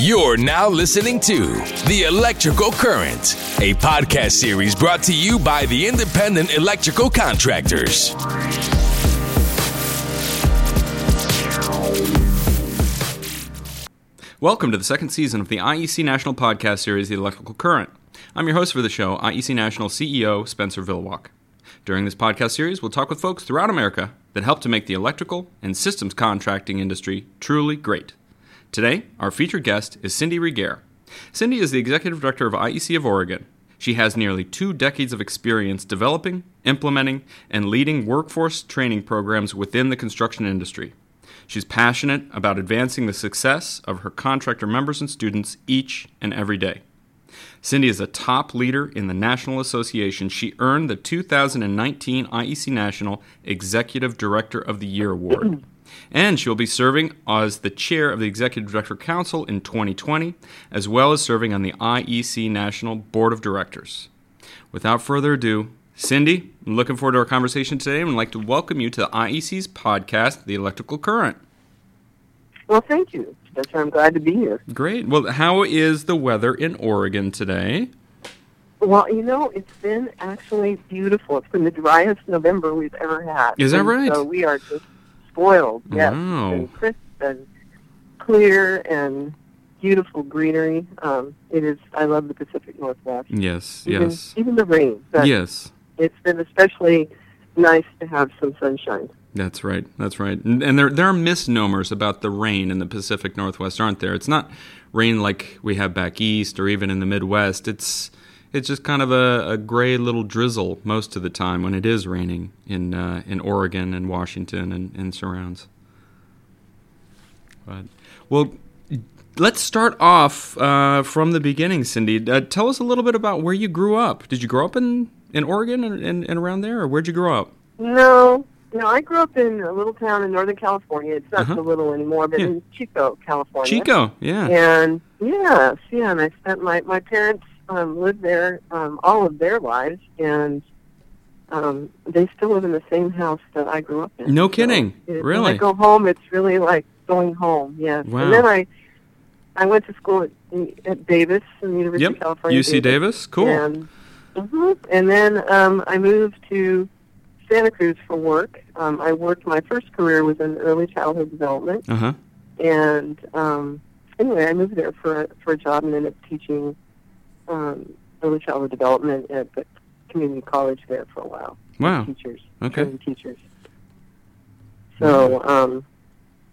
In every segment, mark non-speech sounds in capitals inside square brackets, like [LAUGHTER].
You're now listening to The Electrical Current, a podcast series brought to you by the Independent Electrical Contractors. Welcome to the second season of the IEC National podcast series, The Electrical Current. I'm your host for the show, IEC National CEO Spenser Villwock. During this podcast series, we'll talk with folks throughout America that help to make the electrical and systems contracting industry truly great. Today, our featured guest is Cindy Regier. Cindy is the Executive Director of IEC of Oregon. She has nearly two decades of experience developing, implementing, and leading workforce training programs within the construction industry. She's passionate about advancing the success of her contractor members and students each and every day. Cindy is a top leader in the National Association. She earned the 2019 IEC National Executive Director of the Year Award. And she'll be serving as the chair of the Executive Director Council in 2020, as well as serving on the IEC National Board of Directors. Without further ado, Cindy, I'm looking forward to our conversation today and would like to welcome you to the IEC's podcast, The Electrical Current. Well, thank you. That's why I'm glad to be here. Great. Well, how is the weather in Oregon today? Well, you know, it's been actually beautiful. It's been the driest November we've ever had. Is that And right? So we are just spoiled. Yes. Wow. And crisp and clear and beautiful greenery. Um, it is. I love the Pacific Northwest. Yes, Even, yes. Even the rain. Yes. It's been especially nice to have some sunshine. That's right. That's right. And, and there there are misnomers about the rain in the Pacific Northwest, aren't there? It's not rain like we have back east or even in the Midwest. It's it's just kind of a, a gray little drizzle most of the time when it is raining in uh, in Oregon and Washington and, and surrounds. But well, let's start off uh, from the beginning, Cindy. Uh, tell us a little bit about where you grew up. Did you grow up in in Oregon and, and, and around there, or where'd you grow up? No, no. I grew up in a little town in Northern California. It's not Uh-huh. so little anymore, but Yeah. in Chico, California. Chico, yeah. And yes, yeah, and I spent my my parents um, lived there um, all of their lives, and um, they still live in the same house that I grew up in. No So kidding. it- When Really? I go home, it's really like going home. Yes. Wow. And then I I went to school at, at Davis, in the University Yep. of California. UC Davis. Cool. And, mhm. and then um, I moved to Santa Cruz for work. Um, I worked. My first career was in early childhood development. Uh huh. And um, anyway, I moved there for a, for a job and ended up teaching um, early childhood development at the community college there for a while. Wow. Teachers, Okay. teachers. So um,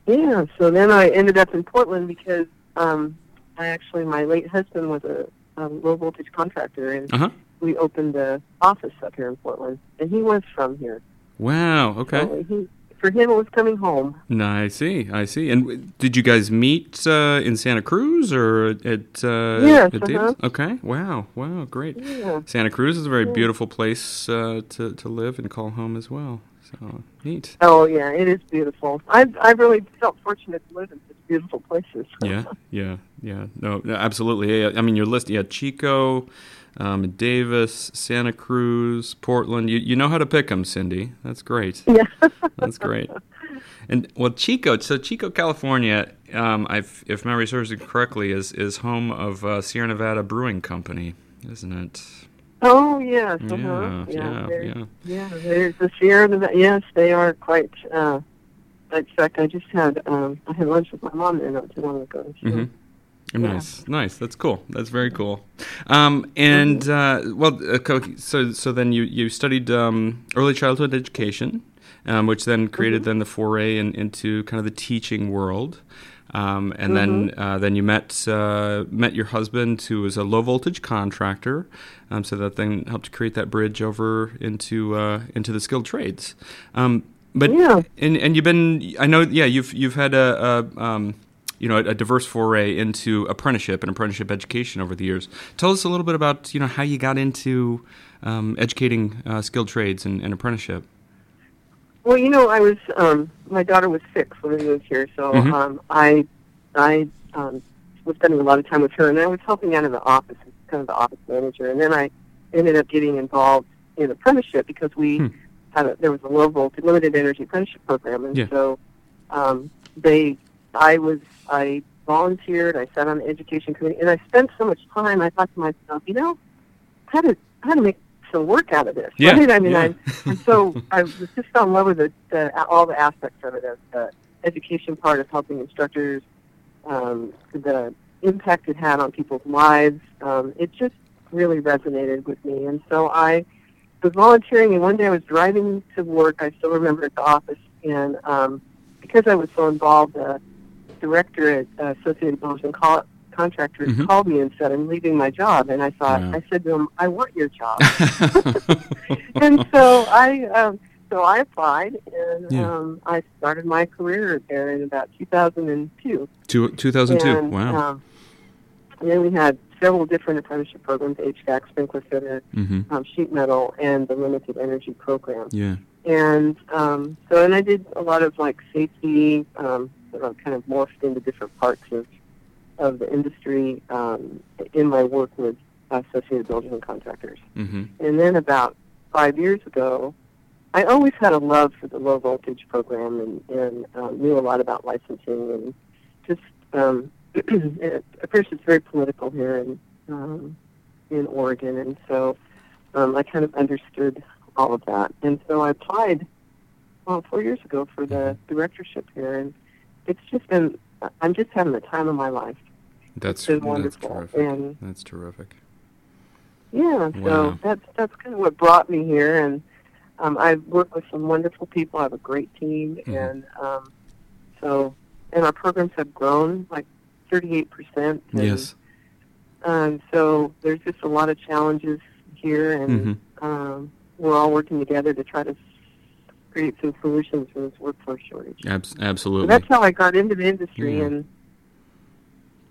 yeah, so then I ended up in Portland because um, I actually my late husband was a, a low voltage contractor and Uh huh. we opened a office up here in Portland, and he was from here. Wow. Okay. So he, for him, it was coming home. No, I see. I see. And w- did you guys meet uh, in Santa Cruz or at uh, Yes, at uh-huh. Okay. Wow. Wow. Great. Yeah. Santa Cruz is a very beautiful place uh, to to live and call home as well. So neat. Oh yeah, it is beautiful. I've I've really felt fortunate to live in such beautiful places. Yeah. [LAUGHS] Yeah. Yeah. No. Absolutely. Yeah, I mean, your list. Yeah. Chico. Um, Davis, Santa Cruz, Portland. You you know how to pick them, Cindy. That's great. yeah. That's great. And well, Chico. So Chico, California. Um, if memory serves me correctly, is is home of uh, Sierra Nevada Brewing Company, isn't it? oh yes. Yeah, Uh-huh. yeah, there- yeah. Yeah. There's the Sierra Nevada. Yes, they are quite. Uh, in fact, I just had um, I had lunch with my mom there not too long ago. So. Mhm. Nice, nice. That's cool. That's very cool. Um, and uh, well, uh, co- so so then you you studied um, early childhood education, um, which then created then the foray in, into kind of the teaching world. Um, and then uh, then you met uh, met your husband, who was a low voltage contractor, um, so that then helped create that bridge over into uh, into the skilled trades. Um, but Yeah. and and you've been I know yeah you've you've had a, a um, you know a, a diverse foray into apprenticeship and apprenticeship education over the years. Tell us a little bit about you know how you got into um, educating uh, skilled trades and, and apprenticeship. Well, you know, I was um, my daughter was six when we moved here, so Mhm. um, I I um, was spending a lot of time with her, and I was helping out in the office, as kind of the office manager, and then I ended up getting involved in apprenticeship because we Hmm. had a, there was a low voltage limited energy apprenticeship program, and Yeah. so um, they I was I volunteered. I sat on the education committee, and I spent so much time. I thought to myself, you know, how to how to make some work out of this. Yeah, Right? I mean, yeah. I'm, I'm so I was just fell in love with the, the all the aspects of it, of the education part of helping instructors, um, the impact it had on people's lives. Um, it just really resonated with me, and so I was volunteering. And one day I was driving to work. I still remember at the office, and um, because I was so involved, the director at uh, Associated and Call- Contractors Mhm. called me and said, "I'm leaving my job." And I thought, Wow. I said to him, "I want your job." [LAUGHS] and so I um, so I applied, and Yeah. um, I started my career there in about 2002. Two, 2002. And, wow. Um, and then we had several different apprenticeship programs: HVAC, sprinkler fitter, hmm um, sheet metal, and the limited energy program. Yeah. And um, so, and I did a lot of like safety, sort kind of morphed into different parts of of the industry um, in my work with Associated Builders and Contractors. hmm And then about five years ago, I always had a love for the low voltage program and, and um, knew a lot about licensing and just, um, [CLEARS THROAT] it, of course, it's very political here in, um, in Oregon. And so um, I kind of understood all of that. And so I applied, well, four years ago for the directorship here. And it's just been, I'm just having the time of my life. That's, It's been that's wonderful. terrific. And That's terrific. Yeah, Wow. so that's that's kind of what brought me here, and um, I've worked with some wonderful people. I have a great team, Mhm. and um, so and our programs have grown like 38 percent. Yes. Um, so there's just a lot of challenges here, and hmm um, we're all working together to try to create some solutions for this workforce shortage. Abs- So absolutely. that's how I got into the industry, Yeah. and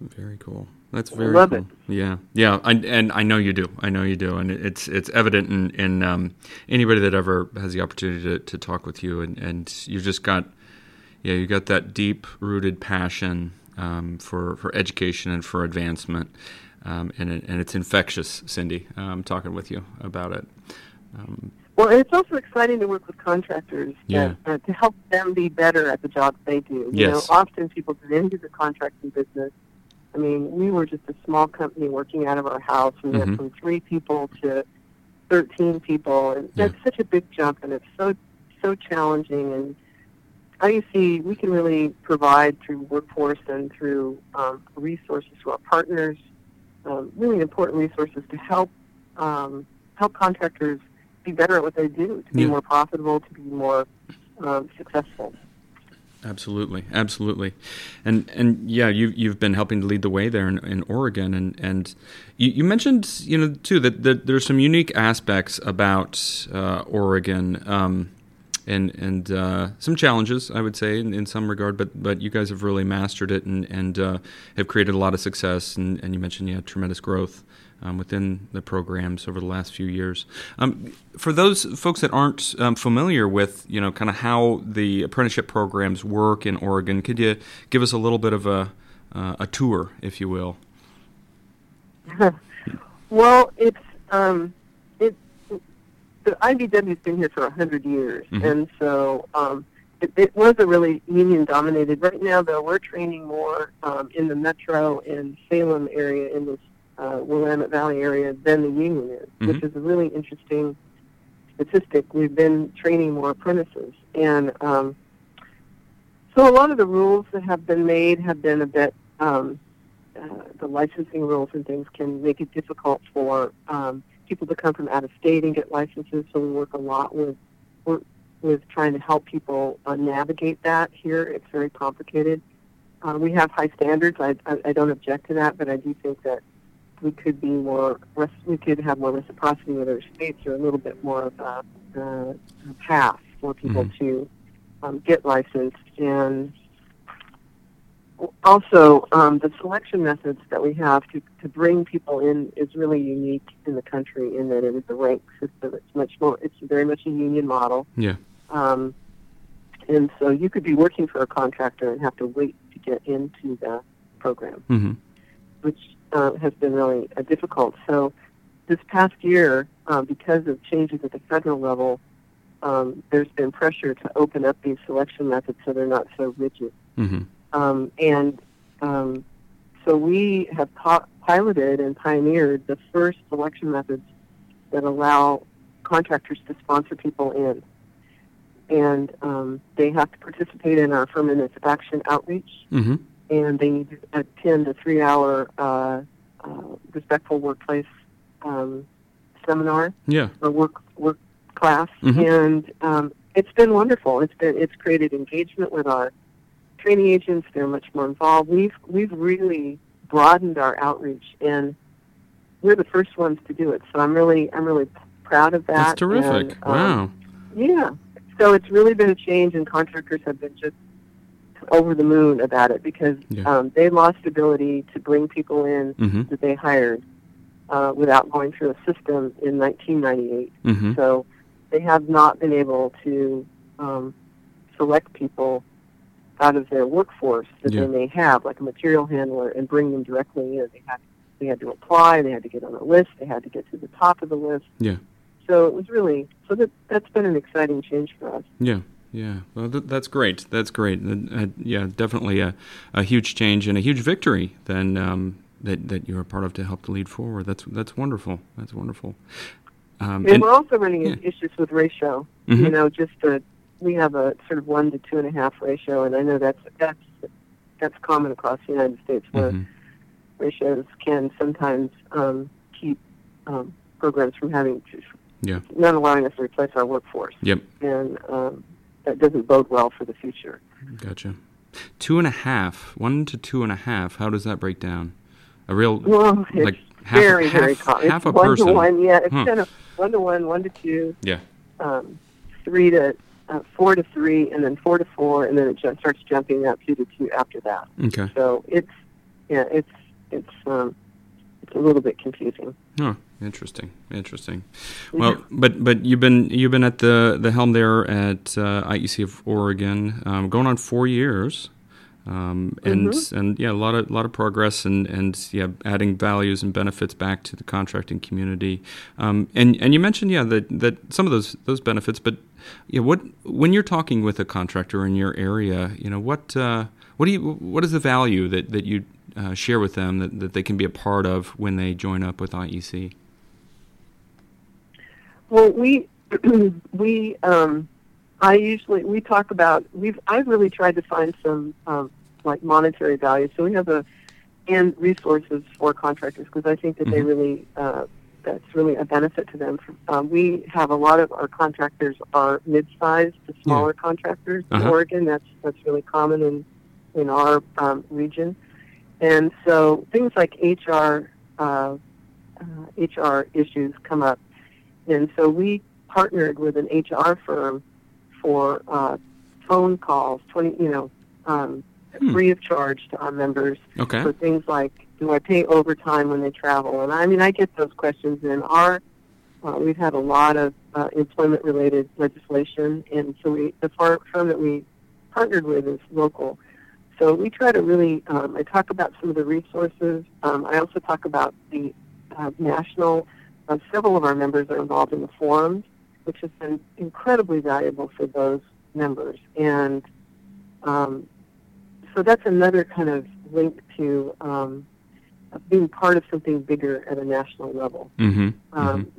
Very cool. That's very I love cool. it. Yeah, yeah, I, and I know you do. I know you do, and it's it's evident in, in um, anybody that ever has the opportunity to, to talk with you, and, and you've just got, yeah, you got that deep rooted passion um, for for education and for advancement, um, and it, and it's infectious, Cindy. Um, talking with you about it. Well, it's also exciting to work with contractors Yeah. uh, to help them be better at the jobs they do. You Yes. know, often people get into the contracting business. I mean, we were just a small company working out of our house. We went from three people to 13 people, and Yeah. that's such a big jump, and it's so so challenging. And IEC, we can really provide through workforce and through um, resources to our partners, um, really important resources to help um, help contractors be better at what they do, to be Yeah. more profitable, to be more um, successful. Absolutely, absolutely, and and yeah, you you've been helping to lead the way there in, in Oregon, and and you, you mentioned you know too that, that there's some unique aspects about uh, Oregon, um, and and uh, some challenges I would say in, in some regard, but but you guys have really mastered it and and uh, have created a lot of success, and, and you mentioned you had tremendous growth um, within the programs over the last few years. Um, for those folks that aren't um, familiar with, you know, kind of how the apprenticeship programs work in Oregon, could you give us a little bit of a uh, a tour, if you will? [LAUGHS] well, it's um, it the IBEW's been here for a hundred years, Mhm. and so um, it, it was a really union dominated. Right now, though, we're training more um, in the Metro and Salem area in this uh, Willamette Valley area than the union is, which Mhm. is a really interesting statistic. We've been training more apprentices, and um, so a lot of the rules that have been made have been a bit. Um, uh, the licensing rules and things can make it difficult for um, people to come from out of state and get licenses. So we work a lot with with trying to help people uh, navigate that. Here, it's very complicated. Uh, we have high standards. I, I, I don't object to that, but I do think that we could be more. We could have more reciprocity with other states, or a little bit more of a, uh, a path for people Mhm. to um, get licensed and also, um, the selection methods that we have to, to bring people in is really unique in the country in that it is a rank system. It's much more, it's very much a union model. Yeah. Um, and so you could be working for a contractor and have to wait to get into the program, Mm-hmm. which uh, has been really uh, difficult. So this past year, um, because of changes at the federal level, um, there's been pressure to open up these selection methods so they're not so rigid Mm-hmm. um, and um, so we have po- piloted and pioneered the first selection methods that allow contractors to sponsor people in. And um, they have to participate in our affirmative action outreach, Mm-hmm. And they need to attend a three-hour uh, uh, respectful workplace um, seminar Yeah. or work work class, Mhm. and um, it's been wonderful. It's been it's created engagement with our training agents. They're much more involved. We've we've really broadened our outreach, and we're the first ones to do it. So I'm really I'm really proud of that. That's terrific. and, um, wow. Yeah. So it's really been a change, and contractors have been just over the moon about it because Yeah. um, they lost the ability to bring people in Mm-hmm. that they hired uh, without going through a system in 1998. Mm-hmm. So they have not been able to um, select people out of their workforce that Yeah. they may have, like a material handler, and bring them directly in. They had they had to apply, they had to get on a list, they had to get to the top of the list. Yeah. So it was really so that that's been an exciting change for us. Yeah, yeah. Well, th- that's great. That's great. Uh, yeah, definitely a, a huge change and a huge victory then um, that that you're a part of to help to lead forward. That's that's wonderful. That's wonderful. Um, And, we're also running yeah. issues with ratio. Mhm. You know, just a, we have a sort of one to two and a half ratio, and I know that's that's that's common across the United States where mhm. ratios can sometimes um, keep um, programs from having to, Yeah. not allowing us to replace our workforce, Yep. and um, that doesn't bode well for the future. Gotcha. Two and a half, one to two and a half. How does that break down? A real Well, it's like half, very half, very common. half it's a one person. to one, yeah. It's Huh. kind of one to one, one to two, Yeah. um, three to uh, four to three, and then four to four, and then it ju- starts jumping up two to two after that. Okay. So it's yeah, it's it's um, it's a little bit confusing. Oh, interesting. Interesting. Well, but but you've been you've been at the the helm there at uh, IEC of Oregon, um, going on four years, um, and Mm-hmm. and yeah, a lot of lot of progress and and yeah, adding values and benefits back to the contracting community. Um, and and you mentioned yeah that that some of those those benefits, but yeah, what when you're talking with a contractor in your area, you know what uh, what do you what is the value that that you uh, share with them that, that they can be a part of when they join up with IEC? Well, we [CLEARS THROAT] we um, I usually we talk about we've I've really tried to find some um, like monetary value. So we have a and resources for contractors because I think that they Mhm. really uh, that's really a benefit to them. Um, we have a lot of our contractors are mid-sized to smaller contractors in Uh-huh. Oregon. That's that's really common in in our um, region, and so things like HR uh, uh, HR issues come up, and so we partnered with an HR firm for uh, phone calls, twenty you know, um, Hmm. free of charge to our members Okay. for things like do I pay overtime when they travel? And I mean, I get those questions. And our uh, we've had a lot of uh, employment-related legislation, and so we the firm that we partnered with is local. So we try to really. Um, I talk about some of the resources. Um, I also talk about the uh, national. Uh, several of our members are involved in the forums, which has been incredibly valuable for those members. And um, so that's another kind of link to um, being part of something bigger at a national level. Mm-hmm. Um,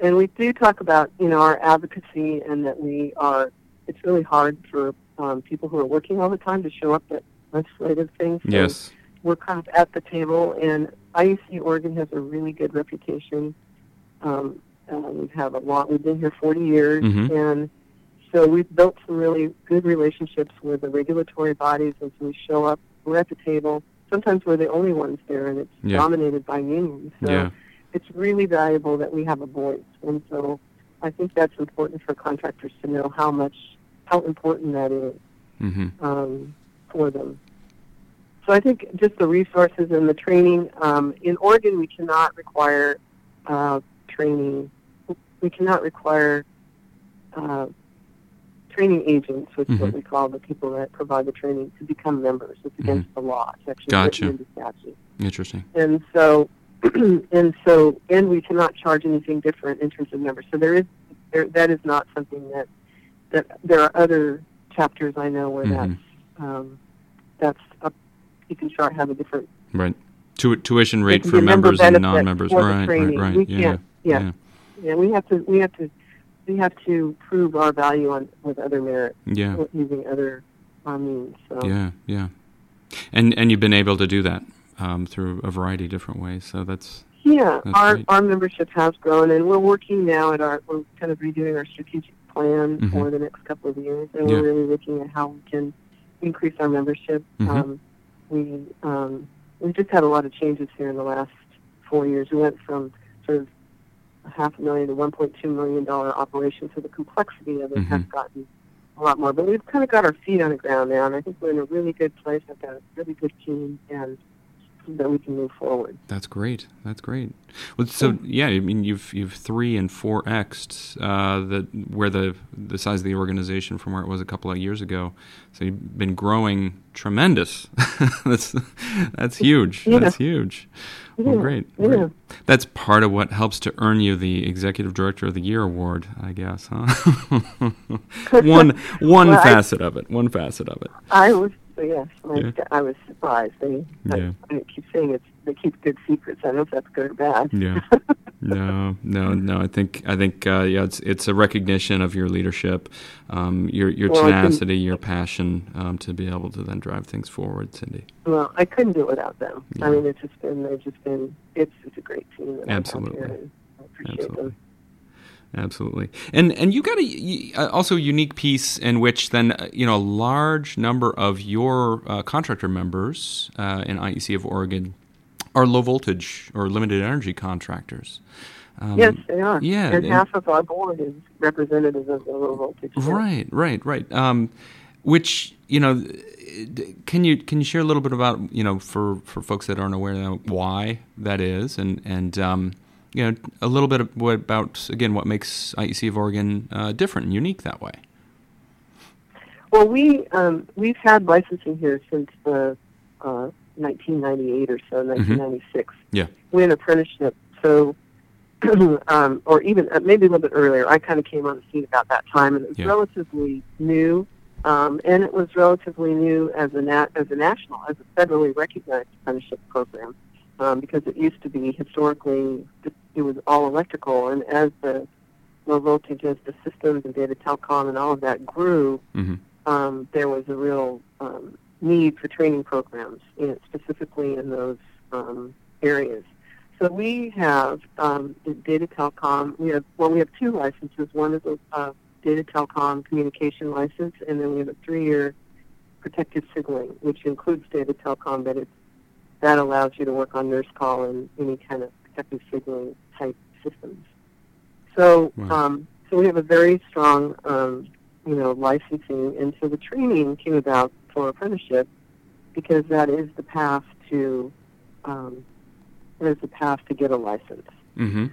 And we do talk about, you know, our advocacy and that we are, it's really hard for um, people who are working all the time to show up at legislative things. So yes. we're kind of at the table, and IEC Oregon has a really good reputation. Um, uh, we have had a lot. We've been here 40 years, Mhm. and so we've built some really good relationships with the regulatory bodies. And so we show up, we're at the table. Sometimes we're the only ones there, and it's Yeah. dominated by unions. So Yeah. it's really valuable that we have a voice, and so I think that's important for contractors to know how much, how important that is Mm-hmm. um, for them. So I think just the resources and the training. Um, in Oregon, we cannot require uh, training. We cannot require uh, training agents, which is what Mhm. we call the people that provide the training, to become members. It's against the law. It's actually Mm-hmm. Gotcha. written into statute. Interesting. And so, [CLEARS THROAT] and so, and we cannot charge anything different in terms of members. So there is, there, that is not something that, that there are other chapters I know where Mhm. that's, um, that's a, you can chart have a different right tu- tuition rate for be member members and non-members. Right, right, right. We yeah, can't- yeah. yeah, yeah we have to we have to we have to prove our value on with other merit yeah, using other uh, means. So yeah, yeah. And and you've been able to do that um, through a variety of different ways. So that's Yeah, That's our great. our membership has grown, and we're working now at our we're kind of redoing our strategic plan Mhm. for the next couple of years, and Yeah. we're really looking at how we can increase our membership. Mhm. Um, we um, we've just had a lot of changes here in the last four years. We went from sort of half a million to 1.2 million dollar operation, so the complexity of it has Mhm. gotten a lot more. But we've kind of got our feet on the ground now, and I think we're in a really good place. I've got a really good team, and that we can move forward. That's great. That's great. Well, so yeah, I mean, you've you've three and four xed uh, the where the the size of the organization from where it was a couple of years ago. So you've been growing tremendous. [LAUGHS] that's that's huge. Yeah. That's huge. Well, great. yeah. great. That's part of what helps to earn you the Executive Director of the Year award, I guess. Huh? [LAUGHS] [LAUGHS] one one Well, I- facet of it. One facet of it. I was yes, I, Yeah. I was surprised. They, Yeah. I, I keep saying it's they keep good secrets. I don't know if that's good or bad. Yeah. [LAUGHS] No, no, no. I think I think uh, yeah, it's it's a recognition of your leadership, um, your your Well, tenacity, your passion um, to be able to then drive things forward, Cindy. Well, I couldn't do it without them. Yeah. I mean, it's just been they've just been it's it's a great team. That I've got Absolutely. I appreciate Absolutely. them. Absolutely, and and you got a also a unique piece in which then uh, you know a large number of your uh, contractor members uh, in IEC of Oregon are low voltage or limited energy contractors. Um, yes, they are. yeah, and, and- half of our board is representatives of the low voltage. Right, right, right. Um, which you know, can you can you share a little bit about you know for, for folks that aren't aware why that is, and and um, you know a little bit of what about again what makes IEC of Oregon uh, different and unique that way. Well, we um, we've had licensing here since the uh, 1998 or so, 1996. Yeah. We had apprenticeship, so [CLEARS THROAT] um, or even uh, maybe a little bit earlier. I kind of came on the scene about that time, and it was Yeah. relatively new, um, and it was relatively new as a nat- as a national, as a federally recognized apprenticeship program, um, because it used to be historically it was all electrical, and as the low voltage, as the systems and data telecom and all of that grew, hmm um, there was a real um, need for training programs, you know, specifically in those um, areas. So we have um, data telecom. We have well, we have two licenses. One is a uh, data telecom communication license, and then we have a three-year protective signaling, which includes data telecom, but it's that allows you to work on nurse call and any kind of protective signaling type systems. So, Wow. um, so we have a very strong, um, you know, licensing, and so the training came about for apprenticeship because that is the path to, um, that is the path to get a license. hmm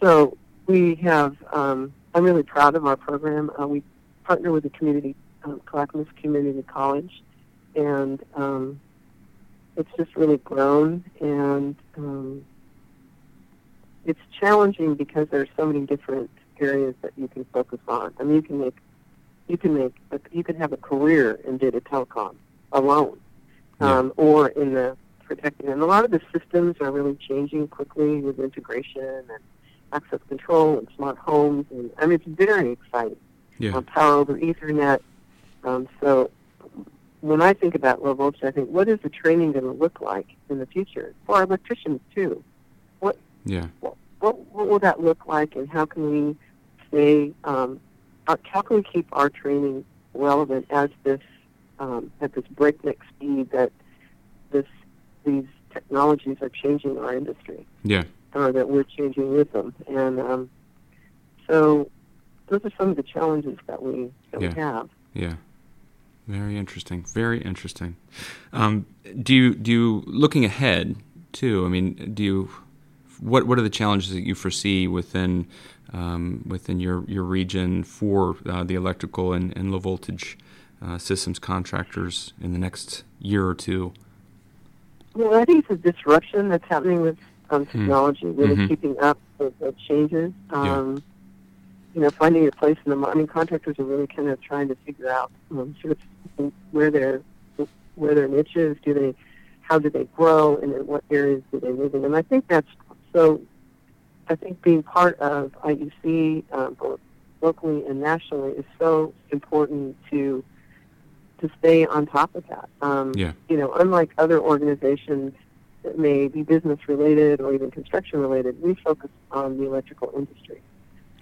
So we have. Um, I'm really proud of our program. Uh, we partner with the community, um, Clackamas Community College, and um, it's just really grown. And um, it's challenging because there's so many different areas that you can focus on. I mean, you can make, you can make, a, you can have a career in data telecom alone, Yeah. um, or in the protecting. And a lot of the systems are really changing quickly with integration and access control and smart homes. And I mean, it's very exciting. Yeah. Um, power over Ethernet. Um, so when I think about low voltage, I think, what is the training going to look like in the future for our electricians too? Yeah. What, what will that look like, and how can we stay? Um, how how can we keep our training relevant as this um, at this breakneck speed that this these technologies are changing our industry? Yeah. or that we're changing with them. And um, so those are some of the challenges that we that Yeah. we have. Yeah. Very interesting. Very interesting. Um, do you do you looking ahead too? I mean, do you what what are the challenges that you foresee within um, within your, your region for uh, the electrical and, and low voltage uh, systems contractors in the next year or two? Well, I think it's a disruption that's happening with um, technology, really Mhm. keeping up with the changes. Um, You know, finding your place in the. I mean, contractors are really kind of trying to figure out um, sort of where their where their niche is. Do they how do they grow and in what areas do they live in. And I think that's so. I think being part of IEC, uh, both locally and nationally, is so important to to stay on top of that. Um, Yeah. You know, unlike other organizations that may be business related or even construction related, we focus on the electrical industry.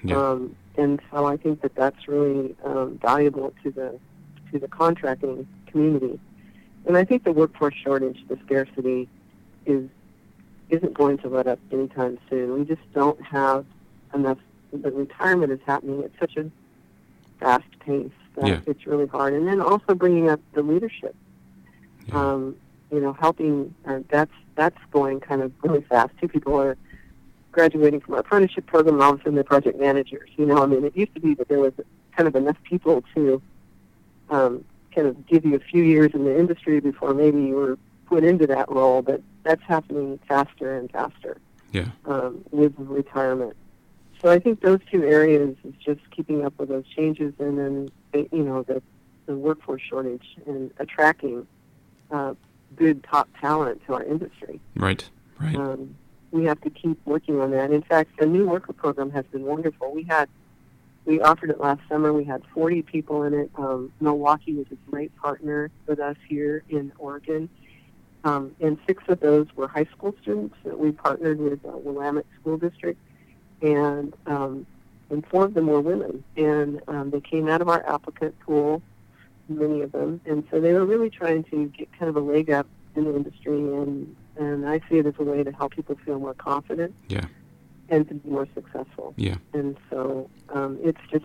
Yeah. Um, and so I think that that's really um, valuable to the to the contracting community. And I think the workforce shortage, the scarcity, is isn't going to let up anytime soon. We just don't have enough. The retirement is happening at such a fast pace that Yeah. it's really hard. And then also bringing up the leadership. Yeah. Um, you know, helping. Uh, that's that's going kind of really fast. Two people are graduating from our apprenticeship program, and all of a sudden they're project managers. You know, I mean, it used to be that there was kind of enough people to um, kind of give you a few years in the industry before maybe you were put into that role, but that's happening faster and faster yeah. um, with retirement. So I think those two areas is just keeping up with those changes, and then you know the the workforce shortage and attracting uh, good top talent to our industry. Right. Right. Um, we have to keep working on that. In fact, the new worker program has been wonderful. We had we offered it last summer. We had 40 people in it. Um, Milwaukee was a great partner with us here in Oregon. Um, and six of those were high school students that we partnered with uh, Willamette School District, and um, and four of them were women. And um, they came out of our applicant pool, many of them, and so they were really trying to get kind of a leg up in the industry, and and I see it as a way to help people feel more confident Yeah. and to be more successful. Yeah. And so um, it's just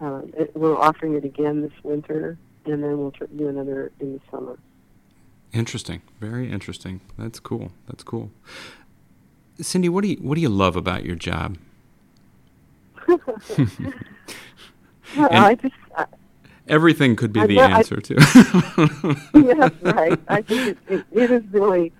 uh, it, we're offering it again this winter, and then we'll do another in the summer. Interesting. Very interesting. That's cool. That's cool. Cindy, what do you what do you love about your job? [LAUGHS] Well, And- I just I, Everything could be I the know- I- answer too. [LAUGHS] yes, right. I think it, it, it is really.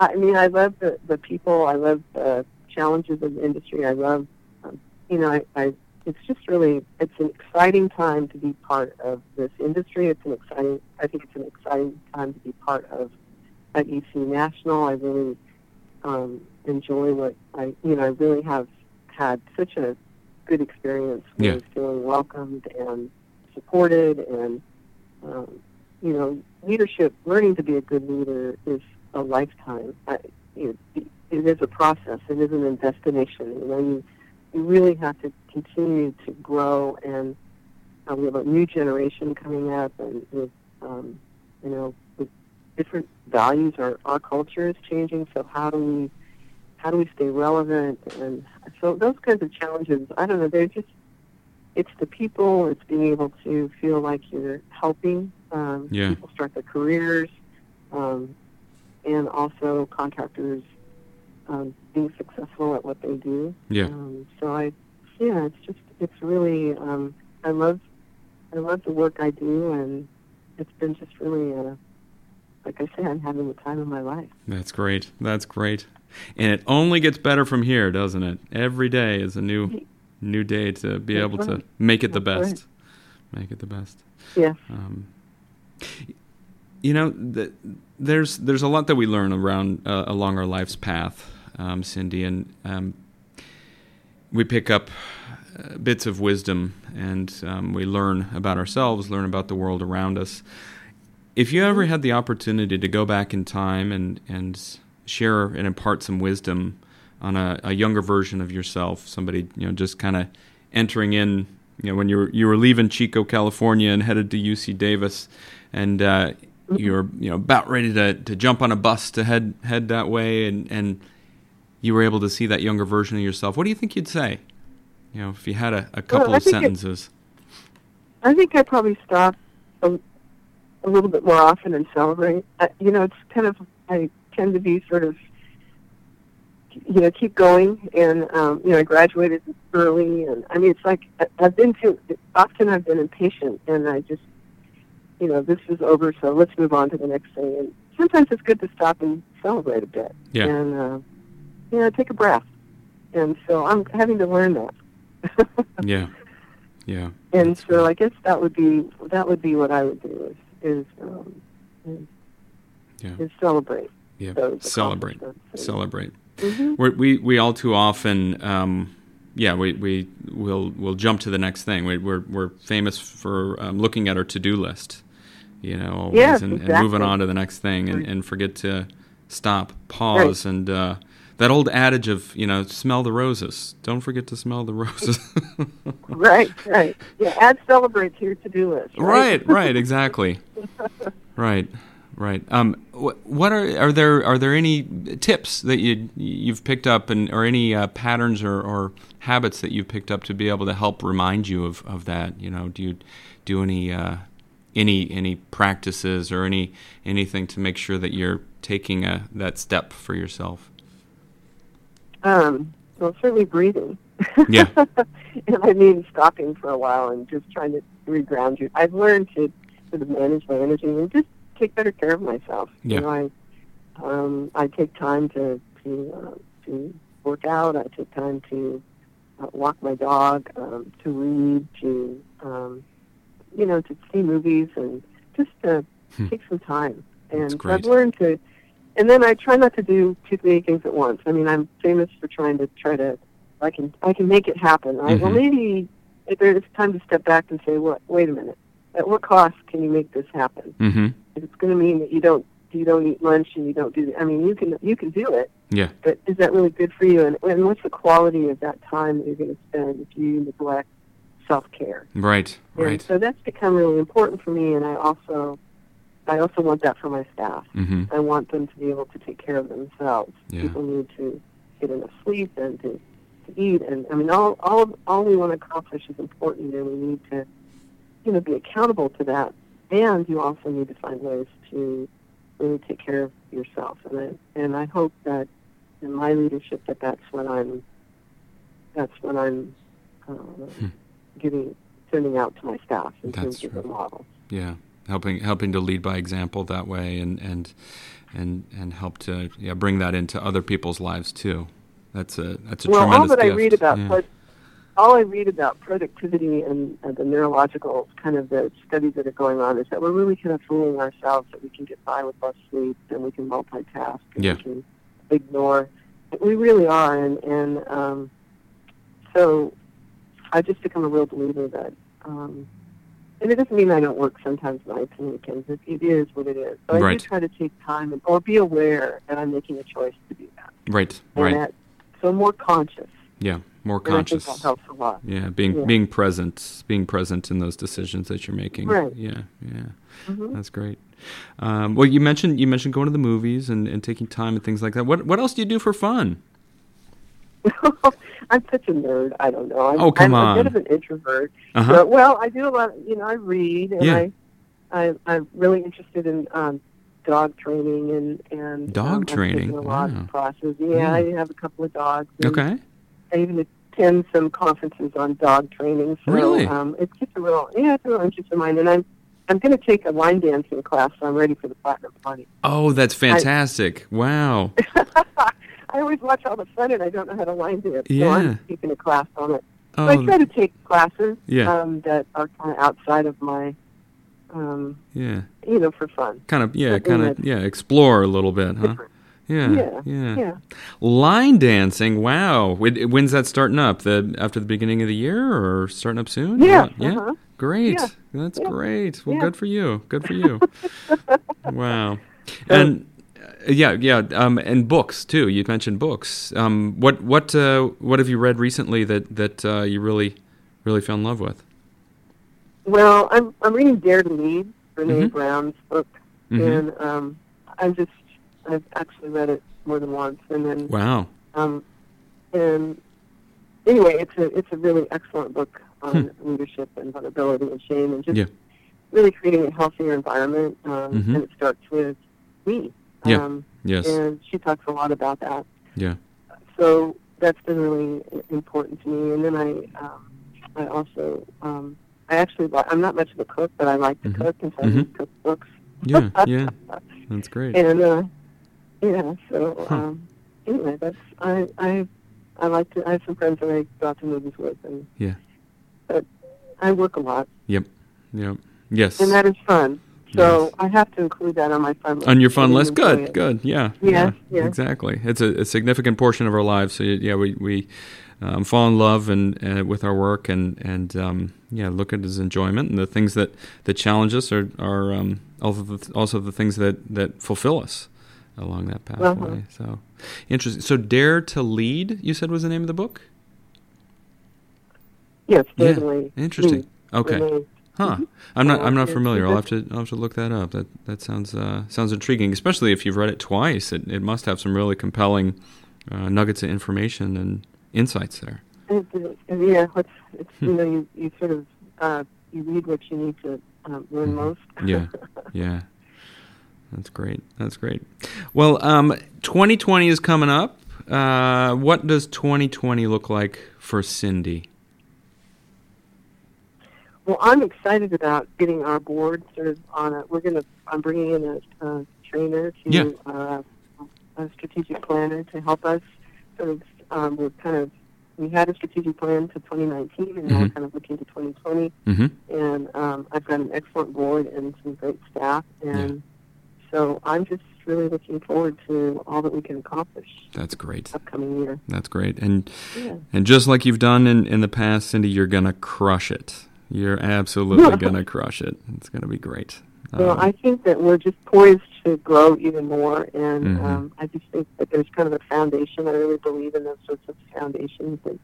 I mean, I love the the people. I love the challenges of the industry. I love, um, you know, I, I. It's just really. It's an exciting time to be part of this industry. It's an exciting. I think it's an exciting time to be part of IEC National. I really um, enjoy what I. You know, I really have had such a good experience Yeah. feeling welcomed and supported and um, you know, leadership, learning to be a good leader is a lifetime. I, you know, it is a process. It isn't a destination. You know, you, you really have to continue to grow, and uh, we have a new generation coming up, and with, um, you know, with different values. Our our culture is changing. So how do we how do we stay relevant? And so those kinds of challenges. I don't know. They're just it's the people. It's being able to feel like you're helping um, Yeah. people start their careers, um, and also contractors um, being successful at what they do. yeah. Um, so I, yeah, it's just it's really um, I love I love the work I do, and it's been just really uh, like I say, I'm having the time of my life. That's great. That's great. And it only gets better from here, doesn't it? Every day is a new new day to be That's able to make it the That's best. Make it the best. Yeah. Um, you know, th- there's there's a lot that we learn around uh, along our life's path, um, Cindy, and um, we pick up uh, bits of wisdom and um, we learn about ourselves, learn about the world around us. If you ever had the opportunity to go back in time and and share and impart some wisdom on a, a younger version of yourself, somebody you know just kind of entering in, you know, when you were you were leaving Chico, California, and headed to UC Davis, and uh, you were you know about ready to, to jump on a bus to head head that way, and and you were able to see that younger version of yourself. What do you think you'd say? You know, if you had a, a couple I of sentences. I think I probably stop a, a little bit more often and celebrate. Uh, you know, it's kind of I tend to be sort of you know keep going, and um, you know I graduated early, and I mean it's like I've been too often I've been impatient, and I just you know this is over, so let's move on to the next thing. And sometimes it's good to stop and celebrate a bit, Yeah. and uh, you know take a breath. And so I'm having to learn that. [LAUGHS] Yeah, yeah. And That's so right. I guess that would be that would be what I would do is is, um, is Yeah. is celebrate. Yeah. Celebrate. Celebrate. Mhm. We're, we we all too often, um, yeah, we we will will jump to the next thing. We, we're we're famous for um, looking at our to do list, you know, always, Yes, and, and moving on to the next thing, and, Right. and forget to stop, pause, and uh, that old adage of you know, smell the roses. Don't forget to smell the roses. [LAUGHS] Right, right. Yeah, add celebrate to your to-do list. right, right, exactly. [LAUGHS] Right, right. Um, wh- what are are there are there any tips that you you've picked up and or any uh, patterns or, or habits that you've picked up to be able to help remind you of, of that? You know, do you do any uh, any any practices or any anything to make sure that you're taking a that step for yourself? Um, well, certainly breathing. Yeah. [LAUGHS] and I mean stopping for a while and just trying to reground you. I've learned to sort of manage my energy and just take better care of myself. Yeah. You know, I um, I take time to to uh, to work out. I take time to uh, walk my dog, um, to read, to um, you know, to see movies and just to Hmm. take some time. And. I've learned to, and then I try not to do too many things at once. I mean, I'm famous for trying to try to, I can I can make it happen. Right? Well, Mhm. maybe if there's time to step back and say, what? Wait a minute. At what cost can you make this happen? Mm-hmm. If it's going to mean that you don't you don't eat lunch and you don't do. I mean, you can you can do it, Yeah. but is that really good for you? And, and what's the quality of that time that you're going to spend if you neglect self care? Right. And Right. so that's become really important for me, and I also, I also want that for my staff. Mm-hmm. I want them to be able to take care of themselves. Yeah. People need to get enough sleep and to, to eat, and I mean, all all all we want to accomplish is important, and we need to, you know, be accountable to that. And you also need to find ways to really take care of yourself. And I and I hope that in my leadership that that's what I'm, that's what I'm, uh, giving sending out to my staff in Hmm. That's terms of the model. Yeah, helping helping to lead by example that way, and and and and help to yeah bring that into other people's lives too. That's a that's a well, all tremendous that I read about yeah. All I read about productivity and, and the neurological kind of the studies that are going on is that we're really kind of fooling ourselves that we can get by with less sleep and we can multitask and Yeah. we can ignore. We really are, and and um, so I've just become a real believer that. Um, and it doesn't mean I don't work sometimes nights and weekends. It, it is what it is. But I do try to take time and, or be aware that I'm making a choice to do that. right, And right, that, so more conscious. yeah, more And I think conscious. that helps a lot. Yeah, being Yeah. being present, being present in those decisions that you're making. Right. Yeah, yeah, hmm that's great. Um, well, you mentioned you mentioned going to the movies and, and taking time and things like that. What what else do you do for fun? [LAUGHS] I'm such a nerd. I don't know. I'm, Oh, come I'm on. a bit of an introvert. Uh huh. But, well, I do a lot. You know, I read, and Yeah. I, I, I'm really interested in um, dog training and and Dog um, training, a lot wow. of classes. Yeah, Yeah. I have a couple of dogs. Okay. I even attend some conferences on dog training. So, Really? Um, it's just a real, yeah, it's a real interest of mine, and I'm. I'm going to take a line dancing class, so I'm ready for the platinum party. Oh, that's fantastic! wow. [LAUGHS] I always watch all the fun, and I don't know how to line dance. So Yeah. I'm taking a class on it. Oh, So I try to take classes Yeah. um, that are kind of outside of my, um, yeah. you know, for fun. Kind of, yeah, kind of, yeah. Explore a little bit, huh? Different. Yeah, Yeah, yeah. yeah. Line dancing. Wow. When's that starting up? The after the beginning of the year, or starting up soon? Yeah, Yeah. uh-huh. Great. Yeah. That's Yeah. great. Well, good for you. Good for you. [LAUGHS] wow. And uh, yeah, yeah. Um, and books too. You mentioned books. Um, what what uh, what have you read recently that that uh, you really really fell in love with? Well, I'm I'm reading Dare to Lead, Brene Mhm. Brown's book, Mhm. and um, I'm just I've actually read it more than once, and then Wow. um, and anyway, it's a it's a really excellent book on leadership and vulnerability and shame, and just Hmm. Yeah. really creating a healthier environment. Um, Mhm. And it starts with me. Yeah. Um, Yes. and she talks a lot about that. Yeah. So that's been really important to me. And then I, um, I also, um, I actually, I'm not much of a cook, but I like to Mhm. cook, and so I Mhm. read cookbooks. Yeah. [LAUGHS] Yeah. That's great. And uh, yeah, so Huh. um, anyway, that's I, I, I like to. I have some friends that I go out to movies with, and Yeah. but I work a lot, Yep. Yep. Yes. and that is fun. So Yes. I have to include that on my fun list. On your fun list, good, it. good, yeah, Yes, yeah, exactly. It's a, a significant portion of our lives. So yeah, we we um, fall in love and, and with our work, and and um, yeah, look at it as enjoyment, and the things that, that challenge us are are um, also the, also the things that, that fulfill us along that pathway. Uh-huh. So interesting. So dare to lead, you said was the name of the book. Yes, Yeah, definitely. interesting. Okay. Renee. Huh. I'm not. I'm not familiar. I'll have to. I'll have to look that up. That that sounds uh, sounds intriguing, especially if you've read it twice. It it must have some really compelling uh, nuggets of information and insights there. Yeah, it's, it's Hmm. you know you, you sort of uh, you read what you need to um, learn most. Mm-hmm. Yeah. [LAUGHS] Yeah. That's great. That's great. Well, um, 2020 is coming up. Uh, what does 2020 look like for Cindy? well, I'm excited about getting our board sort of on a. We're gonna. I'm bringing in a, a trainer to Yeah. uh, a strategic planner to help us sort of. Um, we're kind of. We had a strategic plan to 2019, and now we're Mhm. kind of looking to 2020. Mm-hmm. and um, I've got an excellent board and some great staff, and so I'm just really looking forward to all that we can accomplish That's great. upcoming year. That's great. And Yeah. And just like you've done in, in the past, Cindy, you're going to crush it. You're absolutely [LAUGHS] going to crush it. It's going to be great. Well, Um, I think that we're just poised to grow even more, and Mhm. um, I just think that there's kind of a foundation. I really believe in those sorts of foundations. And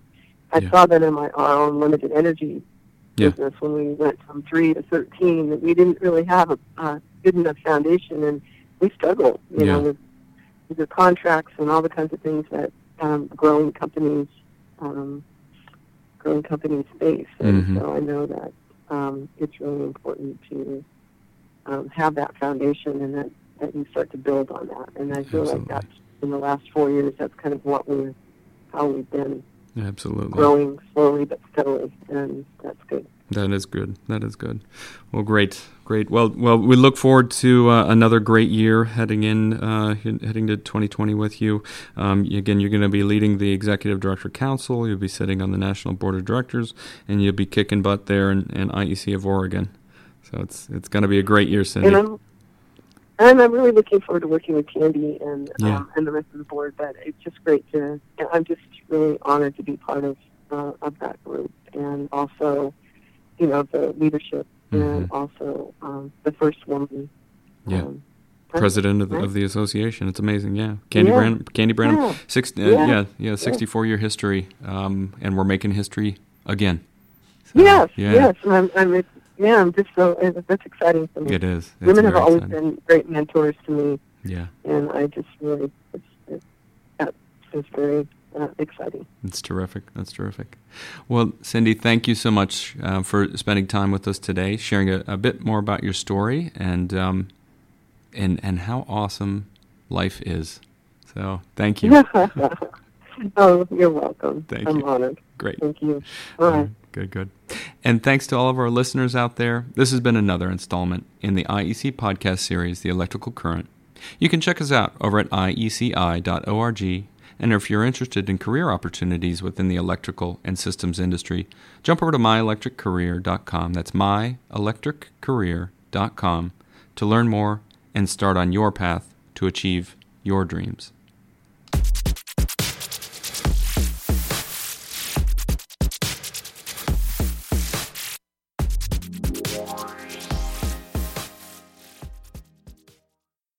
I Yeah. saw that in my our own limited energy Yeah. business when we went from three to thirteen. That we didn't really have a uh, good enough foundation, and we struggled, you Yeah. know, with, with the contracts and all the kinds of things that um, growing companies, um, growing companies face. And Mhm. so I know that um, it's really important to um, have that foundation and that, that you start to build on that. And I feel Absolutely. like that's in the last four years, that's kind of what we're, how we've been absolutely. growing slowly but steadily, and that's good. That is good. That is good. Well, great, great. Well, well, we look forward to uh, another great year heading in, uh, he- heading to 2020 with you. Um, again, you're going to be leading the executive director council. You'll be sitting on the national board of directors, and you'll be kicking butt there in, in IEC of Oregon. So it's it's going to be a great year, Cindy. And I'm and I'm really looking forward to working with Candy and Yeah. um, and the rest of the board. But it's just great to. I'm just really honored to be part of uh, of that group, and also, you know, the leadership, and also um, the first woman. Mm-hmm. Yeah. Um, President of the, right? of the association. It's amazing. Yeah, Candy Yeah. Branham. Candy Branham. Yeah. Six. Uh, Yeah. yeah. Yeah. 64 year history. Um, and we're making history again. So, Yes, yeah, yes, I'm, I'm, it's- yeah, I'm just so that's exciting for me. It is. It's Women have always exciting. been great mentors to me, Yeah. and I just really, it's, it's, that is very uh, exciting. It's terrific. That's terrific. Well, Cindy, thank you so much uh, for spending time with us today, sharing a, a bit more about your story and um, and and how awesome life is. So, thank you. [LAUGHS] oh, you're welcome. Thank I'm you. honored. Great. Thank you. All right. Good, good. And thanks to all of our listeners out there. This has been another installment in the IEC podcast series, The Electrical Current. You can check us out over at ieci.org. And if you're interested in career opportunities within the electrical and systems industry, jump over to myelectriccareer.com. That's myelectriccareer.com to learn more and start on your path to achieve your dreams.